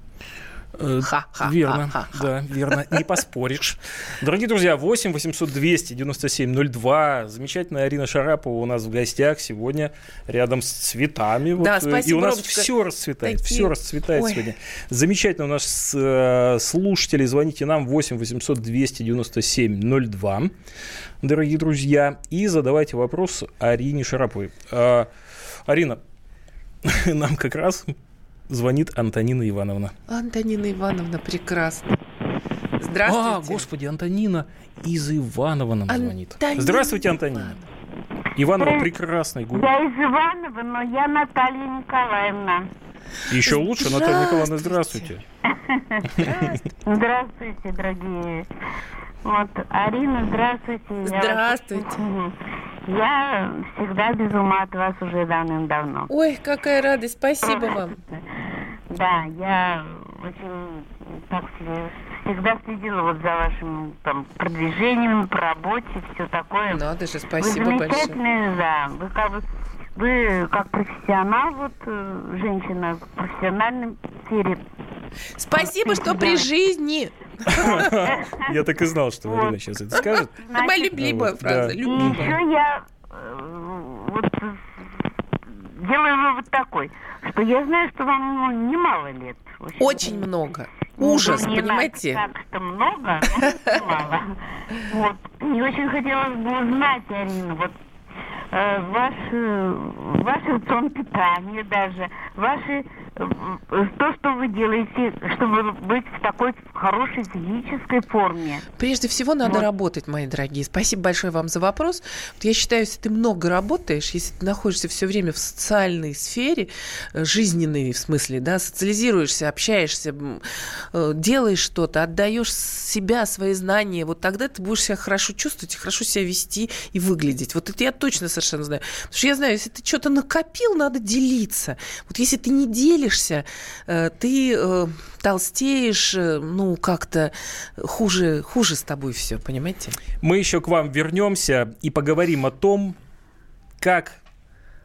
S3: Э, ха, ха, верно, ха, ха, да, верно, не поспоришь. Дорогие друзья, 8 800 200 97 02. Замечательная Арина Шарапова у нас в гостях сегодня рядом с цветами.
S4: Да, вот, спасибо,
S3: И у нас
S4: Ромочка.
S3: все расцветает, Такие... все расцветает Ой. сегодня. Замечательно у нас э, слушатели. Звоните нам 8 800 297 02, дорогие друзья. И задавайте вопрос Арине Шараповой. Э, Арина, нам как раз звонит Антонина Ивановна.
S4: Антонина Ивановна, прекрасно. Здравствуйте.
S3: А, господи, Антонина из Иванова нам Антонина звонит. Здравствуйте, Антонина. Иванова прекрасный
S8: город. Я из Иванова, но я Наталья Николаевна.
S3: Еще лучше, Наталья Николаевна, здравствуйте.
S8: Здравствуйте, дорогие. Вот, Арина, здравствуйте.
S4: Здравствуйте.
S8: Я всегда без ума от вас уже давным-давно.
S4: Ой, какая радость, спасибо вам.
S8: Да, я очень так всегда следила вот за вашим там продвижением по работе, все такое.
S4: Надо же, спасибо вы
S8: большое. да. Вы как бы вы как профессионал, вот э, женщина в профессиональной сфере.
S4: Спасибо, что при жизни.
S3: Я так и знал, что Марина сейчас это скажет.
S4: Моя любимая фраза.
S8: Еще я э, вот делаю вывод такой, что я знаю, что вам немало лет.
S4: Очень много. Ужас, понимаете?
S8: Так, что много, но мало. Вот. Мне очень хотелось бы узнать, Арина, вот э, ваш, ваш рацион питания даже, ваши то, что вы делаете, чтобы быть в такой хорошей физической форме?
S4: Прежде всего надо вот. работать, мои дорогие. Спасибо большое вам за вопрос. Вот я считаю, если ты много работаешь, если ты находишься все время в социальной сфере, э, жизненной в смысле, да, социализируешься, общаешься, э, делаешь что-то, отдаешь себя, свои знания, вот тогда ты будешь себя хорошо чувствовать, хорошо себя вести и выглядеть. Вот это я точно совершенно знаю. Потому что я знаю, если ты что-то накопил, надо делиться. Вот если ты не делишься, э, ты толстеешь, ну, как-то хуже, хуже с тобой все, понимаете?
S3: Мы еще к вам вернемся и поговорим о том, как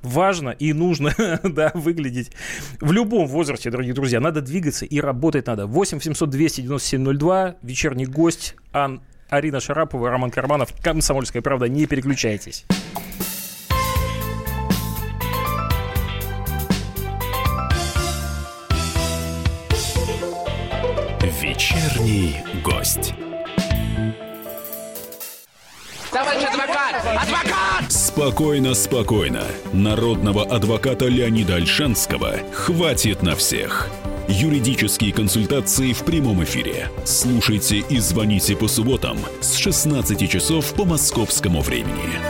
S3: важно и нужно да, выглядеть в любом возрасте, дорогие друзья. Надо двигаться и работать надо. 8 700 297 02, вечерний гость Ан, Арина Шарапова, Роман Карманов, Комсомольская правда. Не переключайтесь.
S2: Вечерний гость.
S9: Товарищ адвокат! Адвокат!
S2: Спокойно, спокойно. Народного адвоката Леонида Альшанского хватит на всех. Юридические консультации в прямом эфире. Слушайте и звоните по субботам с 16 часов по московскому времени.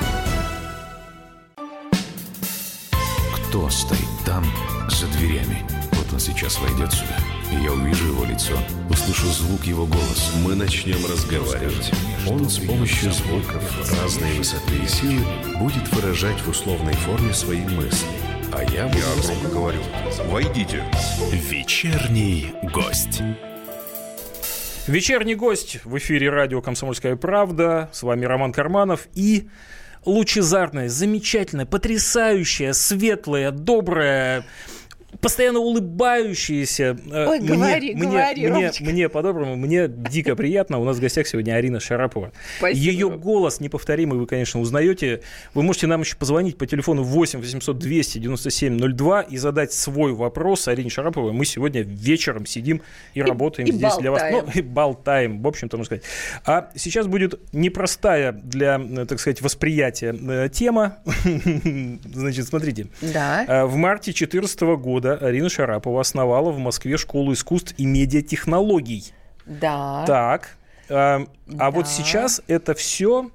S2: Кто стоит там, за дверями? Он сейчас войдет сюда и я увижу его лицо, услышу звук его голоса.
S10: Мы начнем разговаривать.
S2: Он с помощью звуков разной высоты и силы будет выражать в условной форме свои мысли. А я буду...
S10: Я громко говорю. Войдите.
S2: Вечерний гость.
S3: Вечерний гость в эфире радио «Комсомольская правда». С вами Роман Карманов и лучезарная, замечательная, потрясающая, светлая, добрая, постоянно улыбающиеся.
S4: Э, Ой, мне, говори,
S3: мне,
S4: говори,
S3: мне, мне по-доброму, мне дико приятно. У нас в гостях сегодня Арина Шарапова.
S4: Спасибо.
S3: Ее голос неповторимый, вы, конечно, узнаете. Вы можете нам еще позвонить по телефону 8 800 200 97 02 и задать свой вопрос Арине Шараповой. Мы сегодня вечером сидим и, и работаем
S4: и
S3: здесь
S4: болтаем.
S3: для вас. Ну, и болтаем, в общем-то, можно сказать. А сейчас будет непростая для, так сказать, восприятия э, тема. Значит, смотрите.
S4: Да.
S3: Э, в марте 2014 года года Арина Шарапова основала в Москве школу искусств и медиатехнологий.
S4: Да.
S3: Так. А,
S4: да.
S3: а вот сейчас это все,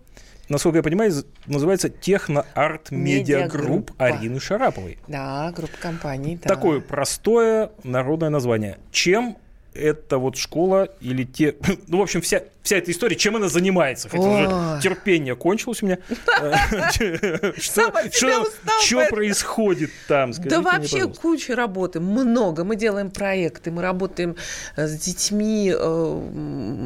S3: насколько я понимаю, называется TechnoArt Media Group Арины Шараповой.
S4: Да, группа компаний. Да.
S3: Такое простое народное название. Чем эта вот школа или те... Ну, в общем, вся, вся эта история, чем она занимается. Хотя уже терпение кончилось у меня. Что происходит там?
S4: Да вообще куча работы, много. Мы делаем проекты, мы работаем э, с детьми, э,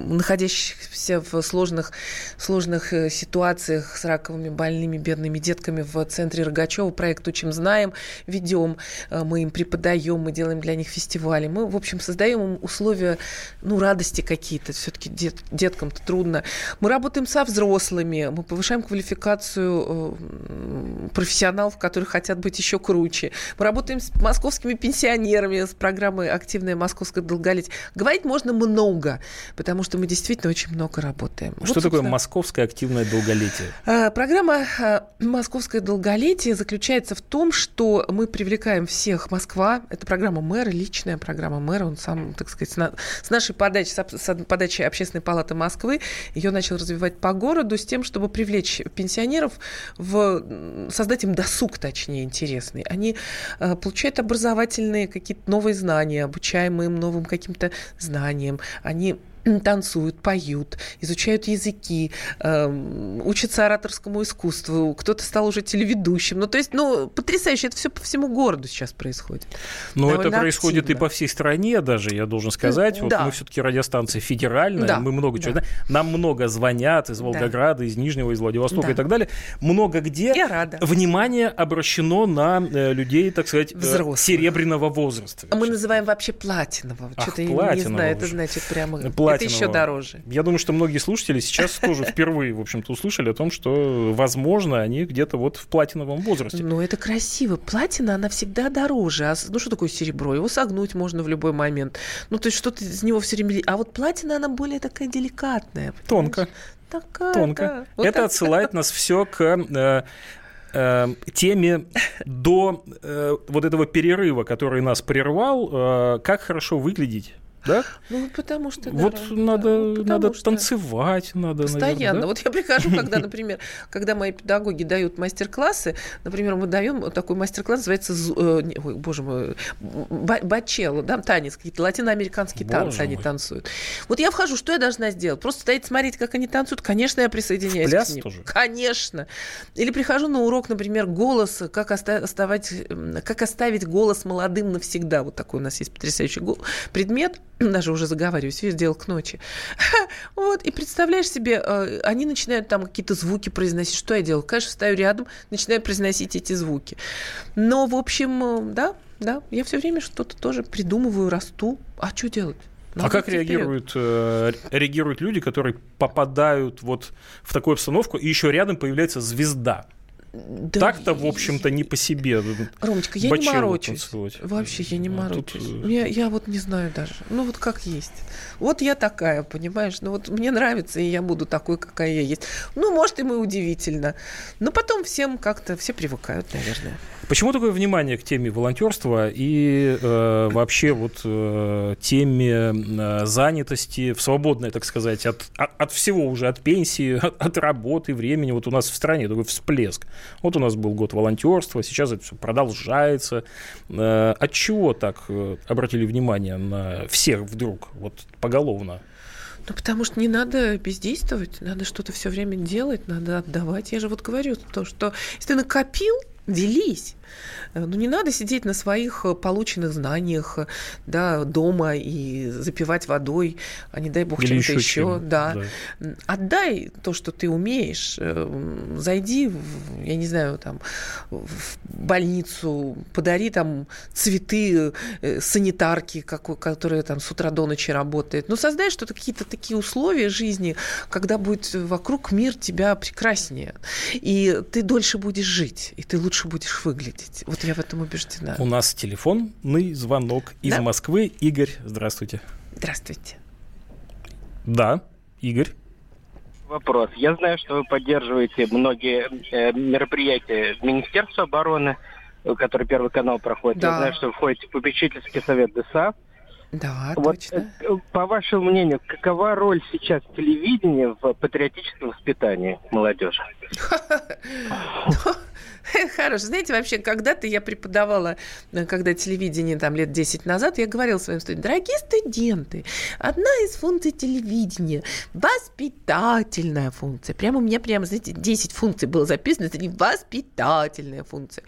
S4: находящихся в сложных, сложных э, ситуациях с раковыми больными бедными детками в центре Рогачева. Проект «Учим, знаем», ведем, мы им преподаем, мы делаем для них фестивали. Мы, в общем, создаем им условия, ну, радости какие-то. Все-таки дет, деткам-то трудно. Мы работаем со взрослыми, мы повышаем квалификацию э, профессионалов, которые хотят быть еще круче. Мы работаем с московскими пенсионерами, с программой «Активное московское долголетие». Говорить можно много, потому что мы действительно очень много работаем.
S3: Что вот, такое московское активное долголетие?
S4: Э, программа э, «Московское долголетие» заключается в том, что мы привлекаем всех Москва. Это программа мэра, личная программа мэра. Он сам, так сказать, с нашей подачи, с подачи Общественной палаты Москвы, ее начал развивать по городу с тем, чтобы привлечь пенсионеров, в, создать им досуг, точнее, интересный. Они э, получают образовательные какие-то новые знания, обучаемые им новым каким-то знаниям. Они танцуют, поют, изучают языки, э, учатся ораторскому искусству, кто-то стал уже телеведущим. Ну, то есть, ну, потрясающе, это все по всему городу сейчас происходит.
S3: Но Довольно это происходит активно. и по всей стране даже, я должен сказать. Вот да. мы все-таки радиостанция федеральная, да. мы много чего, да. нам много звонят из Волгограда, да. из Нижнего, из Владивостока да. и так далее. Много где
S4: я рада.
S3: внимание обращено на э, людей, так сказать, э, серебряного возраста.
S4: А мы называем вообще платинового. Что-то я не знаю, это значит прямо...
S3: Платинового
S4: это еще дороже.
S3: Я думаю, что многие слушатели сейчас тоже впервые, в общем-то, услышали о том, что, возможно, они где-то вот в платиновом возрасте.
S4: Ну, это красиво. Платина, она всегда дороже. А, ну, что такое серебро? Его согнуть можно в любой момент. Ну, то есть что-то из него все время... А вот платина, она более такая деликатная.
S3: Тонко.
S4: Такая,
S3: Тонко. Да. Вот Это так. отсылает нас все к э, э, теме до э, вот этого перерыва, который нас прервал. Э, как хорошо выглядеть да?
S4: Ну, потому что...
S3: Вот
S4: да,
S3: надо,
S4: да,
S3: надо
S4: что
S3: танцевать, надо,
S4: Постоянно.
S3: наверное, да?
S4: Вот я прихожу, когда, например, когда мои педагоги дают мастер-классы, например, мы даем такой мастер-класс, называется, э, ой, боже мой, бачелло, да, танец, какие-то латиноамериканские боже танцы мой. они танцуют. Вот я вхожу, что я должна сделать? Просто стоять смотреть, как они танцуют? Конечно, я присоединяюсь
S3: пляс
S4: к ним.
S3: тоже?
S4: Конечно. Или прихожу на урок, например, голос, как, оставать, как оставить голос молодым навсегда. Вот такой у нас есть потрясающий предмет, даже уже заговариваюсь, весь дело к ночи. Вот, и представляешь себе, э, они начинают там какие-то звуки произносить. Что я делаю? Конечно, стою рядом, начинаю произносить эти звуки. Но, в общем, э, да, да, я все время что-то тоже придумываю, расту. А что делать?
S3: Надо а как реагируют, э, реагируют люди, которые попадают вот в такую обстановку, и еще рядом появляется звезда? Да, Так-то, в общем-то, не по себе.
S4: Ромочка, я не морочусь. Танцевать. Вообще, я не морочусь. Тут... Э, я, я вот не знаю даже. Ну, вот как есть. Вот я такая, понимаешь? Ну, вот мне нравится, и я буду такой, какая я есть. Ну, может, и мы удивительно. Но потом всем как-то, все привыкают, наверное.
S3: Почему такое внимание к теме волонтерства и э, вообще вот э, теме э, занятости в свободное, так сказать, от, от, от всего уже, от пенсии, от, от работы, времени. Вот у нас в стране такой всплеск. Вот у нас был год волонтерства, сейчас это все продолжается. Э, от чего так э, обратили внимание на всех вдруг, вот поголовно?
S4: Ну, потому что не надо бездействовать, надо что-то все время делать, надо отдавать. Я же вот говорю то, что если ты накопил, делись. Э, ну, не надо сидеть на своих э, полученных знаниях да, дома и запивать водой, а не дай бог чем-то еще. еще да. да. Отдай то, что ты умеешь. Э, зайди, в, я не знаю, там, в больницу, подари там цветы санитарки, которая там с утра до ночи работает. Ну, создай что-то, какие-то такие условия жизни, когда будет вокруг мир тебя прекраснее. И ты дольше будешь жить, и ты лучше будешь выглядеть. Вот я в этом убеждена.
S3: У нас телефонный звонок из да? Москвы. Игорь, здравствуйте.
S4: Здравствуйте.
S3: Да, Игорь.
S11: Вопрос. Я знаю, что вы поддерживаете многие э, мероприятия Министерства обороны, который Первый канал проходит. Да. Я знаю, что вы входите в попечительский совет ДСА.
S4: Да, вот, точно.
S11: Э, по вашему мнению, какова роль сейчас телевидения в патриотическом воспитании молодежи?
S4: Хорошо. Знаете, вообще, когда-то я преподавала, э, когда телевидение там лет 10 назад, я говорила своим студентам, дорогие студенты, одна из функций телевидения – воспитательная функция. Прямо у меня прямо, знаете, 10 функций было записано, это не воспитательная функция.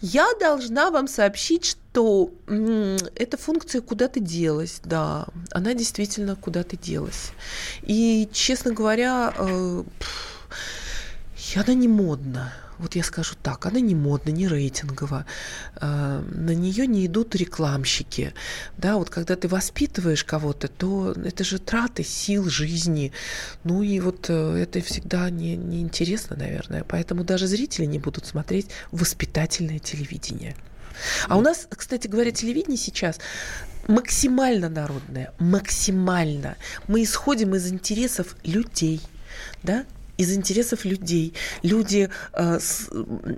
S4: Я должна вам сообщить, что м- эта функция куда-то делась, да, она действительно куда-то делась. И, честно говоря, э, она не модна вот я скажу так, она не модная, не рейтинговая, э, на нее не идут рекламщики. Да, вот когда ты воспитываешь кого-то, то это же траты сил жизни. Ну и вот э, это всегда не, не интересно, наверное. Поэтому даже зрители не будут смотреть воспитательное телевидение. А у нас, кстати говоря, телевидение сейчас максимально народное, максимально. Мы исходим из интересов людей, да, из интересов людей. Люди э, с,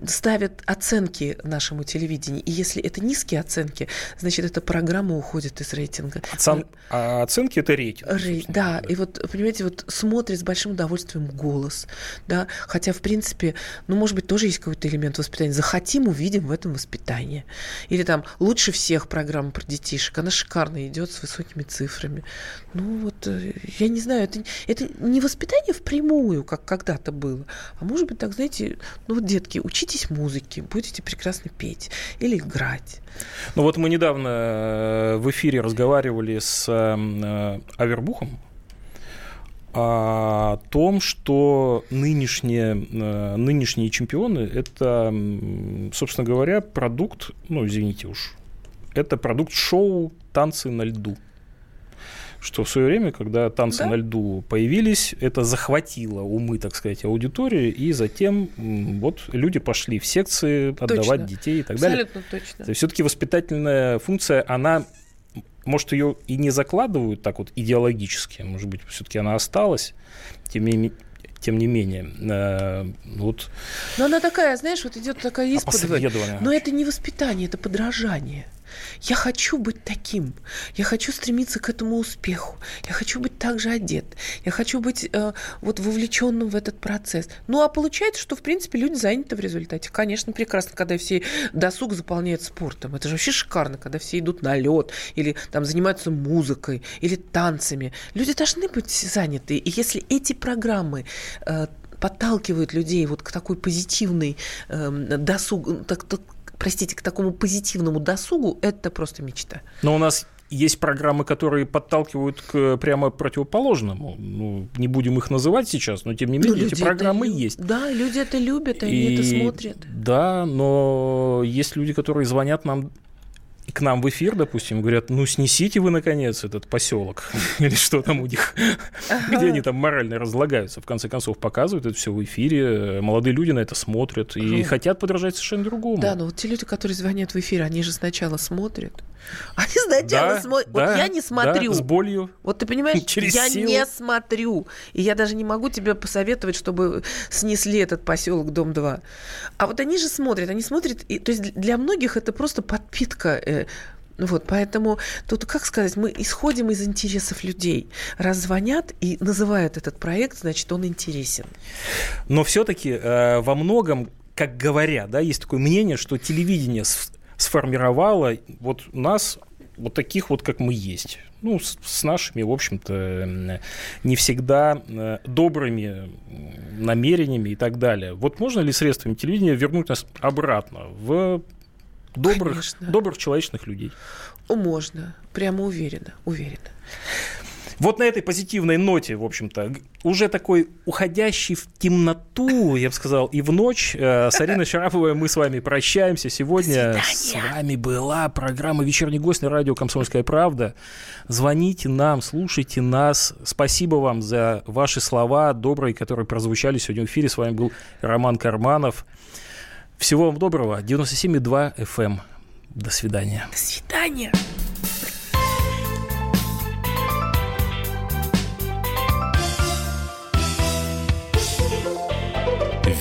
S4: ставят оценки нашему телевидению. И если это низкие оценки, значит, эта программа уходит из рейтинга.
S3: Сам, а оценки это рейтинг.
S4: Рей, да, да, и вот, понимаете, вот смотрит с большим удовольствием голос, да, хотя, в принципе, ну, может быть, тоже есть какой-то элемент воспитания. Захотим, увидим в этом воспитание. Или там лучше всех программа про детишек, она шикарно идет с высокими цифрами. Ну, вот, э, я не знаю, это, это не воспитание впрямую, как когда-то было. А может быть, так, знаете, ну вот, детки, учитесь музыке, будете прекрасно петь или играть.
S3: Ну вот мы недавно э, в эфире разговаривали с э, Авербухом, о том, что нынешние, э, нынешние чемпионы – это, собственно говоря, продукт, ну, извините уж, это продукт шоу «Танцы на льду» что в свое время, когда танцы да? на льду появились, это захватило умы, так сказать, аудитории, и затем вот люди пошли в секции отдавать точно. детей и так
S4: Абсолютно
S3: далее.
S4: точно.
S3: То есть все-таки воспитательная функция, она может, ее и не закладывают так вот идеологически, может быть, все-таки она осталась, тем не, тем не менее. Э, вот.
S4: Но она такая, знаешь, вот идет такая исповедь. Но это не воспитание, это подражание. Я хочу быть таким. Я хочу стремиться к этому успеху. Я хочу быть также одет. Я хочу быть э, вот вовлеченным в этот процесс. Ну, а получается, что, в принципе, люди заняты в результате. Конечно, прекрасно, когда все досуг заполняют спортом. Это же вообще шикарно, когда все идут на лед или там занимаются музыкой или танцами. Люди должны быть заняты. И если эти программы э, подталкивают людей вот к такой позитивной э, досуг, так, так, простите, к такому позитивному досугу, это просто мечта.
S3: Но у нас есть программы, которые подталкивают к прямо противоположному. Ну, не будем их называть сейчас, но тем не менее ну, эти программы это, есть.
S4: Да, люди это любят, они и, это смотрят.
S3: Да, но есть люди, которые звонят нам к нам в эфир, допустим, говорят, ну снесите вы, наконец, этот поселок, или что там у них, где они там морально разлагаются. В конце концов, показывают это все в эфире, молодые люди на это смотрят и хотят подражать совершенно другому.
S4: Да, но вот те люди, которые звонят в эфир, они же сначала смотрят, они сначала да, смотрят. Да, вот я не смотрю.
S3: Да, с болью.
S4: Вот ты понимаешь, Через я силу. не смотрю. И я даже не могу тебе посоветовать, чтобы снесли этот поселок Дом 2. А вот они же смотрят, они смотрят. И, то есть для многих это просто подпитка э, вот, поэтому тут, как сказать, мы исходим из интересов людей. Раз звонят и называют этот проект, значит, он интересен.
S3: Но все-таки э, во многом, как говорят, да, есть такое мнение, что телевидение сформировала вот нас, вот таких вот, как мы есть. Ну, с, с нашими, в общем-то, не всегда э, добрыми намерениями и так далее. Вот можно ли средствами телевидения вернуть нас обратно в добрых, добрых человечных людей?
S4: Можно, прямо уверенно, уверенно.
S3: Вот на этой позитивной ноте, в общем-то, уже такой уходящий в темноту, я бы сказал, и в ночь, э, с Ариной Шараповой мы с вами прощаемся сегодня. С вами была программа «Вечерний гость» на радио «Комсомольская правда». Звоните нам, слушайте нас. Спасибо вам за ваши слова добрые, которые прозвучали сегодня в эфире. С вами был Роман Карманов. Всего вам доброго. 97,2 FM. Эм. До свидания.
S4: До свидания.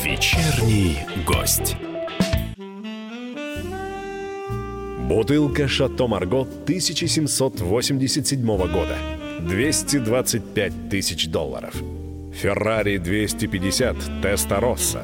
S2: Вечерний гость. Бутылка «Шато Марго» 1787 года. 225 тысяч долларов. «Феррари 250 Теста Росса»